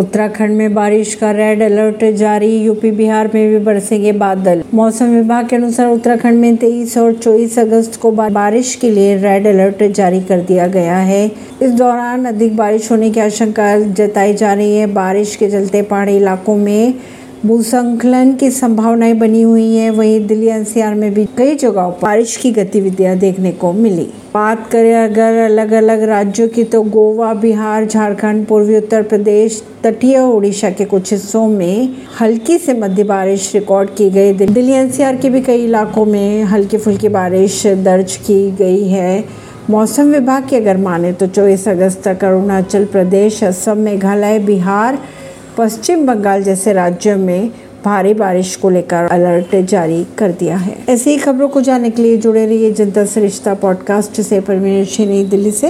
उत्तराखंड में बारिश का रेड अलर्ट जारी, यूपी, बिहार में भी बरसेंगे बादल। मौसम विभाग के अनुसार उत्तराखंड में 23 और 24 अगस्त को बारिश के लिए रेड अलर्ट जारी कर दिया गया है। इस दौरान अधिक बारिश होने की आशंका जताई जा रही है। बारिश के चलते पहाड़ी इलाकों में भूसंकलन की संभावनाएँ बनी हुई हैं। वहीं दिल्ली एनसीआर में भी कई जगहों पर बारिश की गतिविधियाँ देखने को मिली। बात करें अगर अलग अलग राज्यों की तो गोवा, बिहार, झारखंड, पूर्वी उत्तर प्रदेश, तटीय ओडिशा के कुछ हिस्सों में हल्की से मध्य बारिश रिकॉर्ड की गई। दिल्ली एनसीआर के भी कई इलाकों में हल्की फुल्की बारिश दर्ज की गई है। मौसम विभाग की अगर माने तो चौबीस अगस्त तक अरुणाचल प्रदेश, असम, मेघालय, बिहार पश्चिम बंगाल जैसे राज्यों में भारी बारिश को लेकर अलर्ट जारी कर दिया है। ऐसी ही खबरों को जानने के लिए जुड़े रहिए जनता सरिश्ता पॉडकास्ट से। परवीन नई दिल्ली से।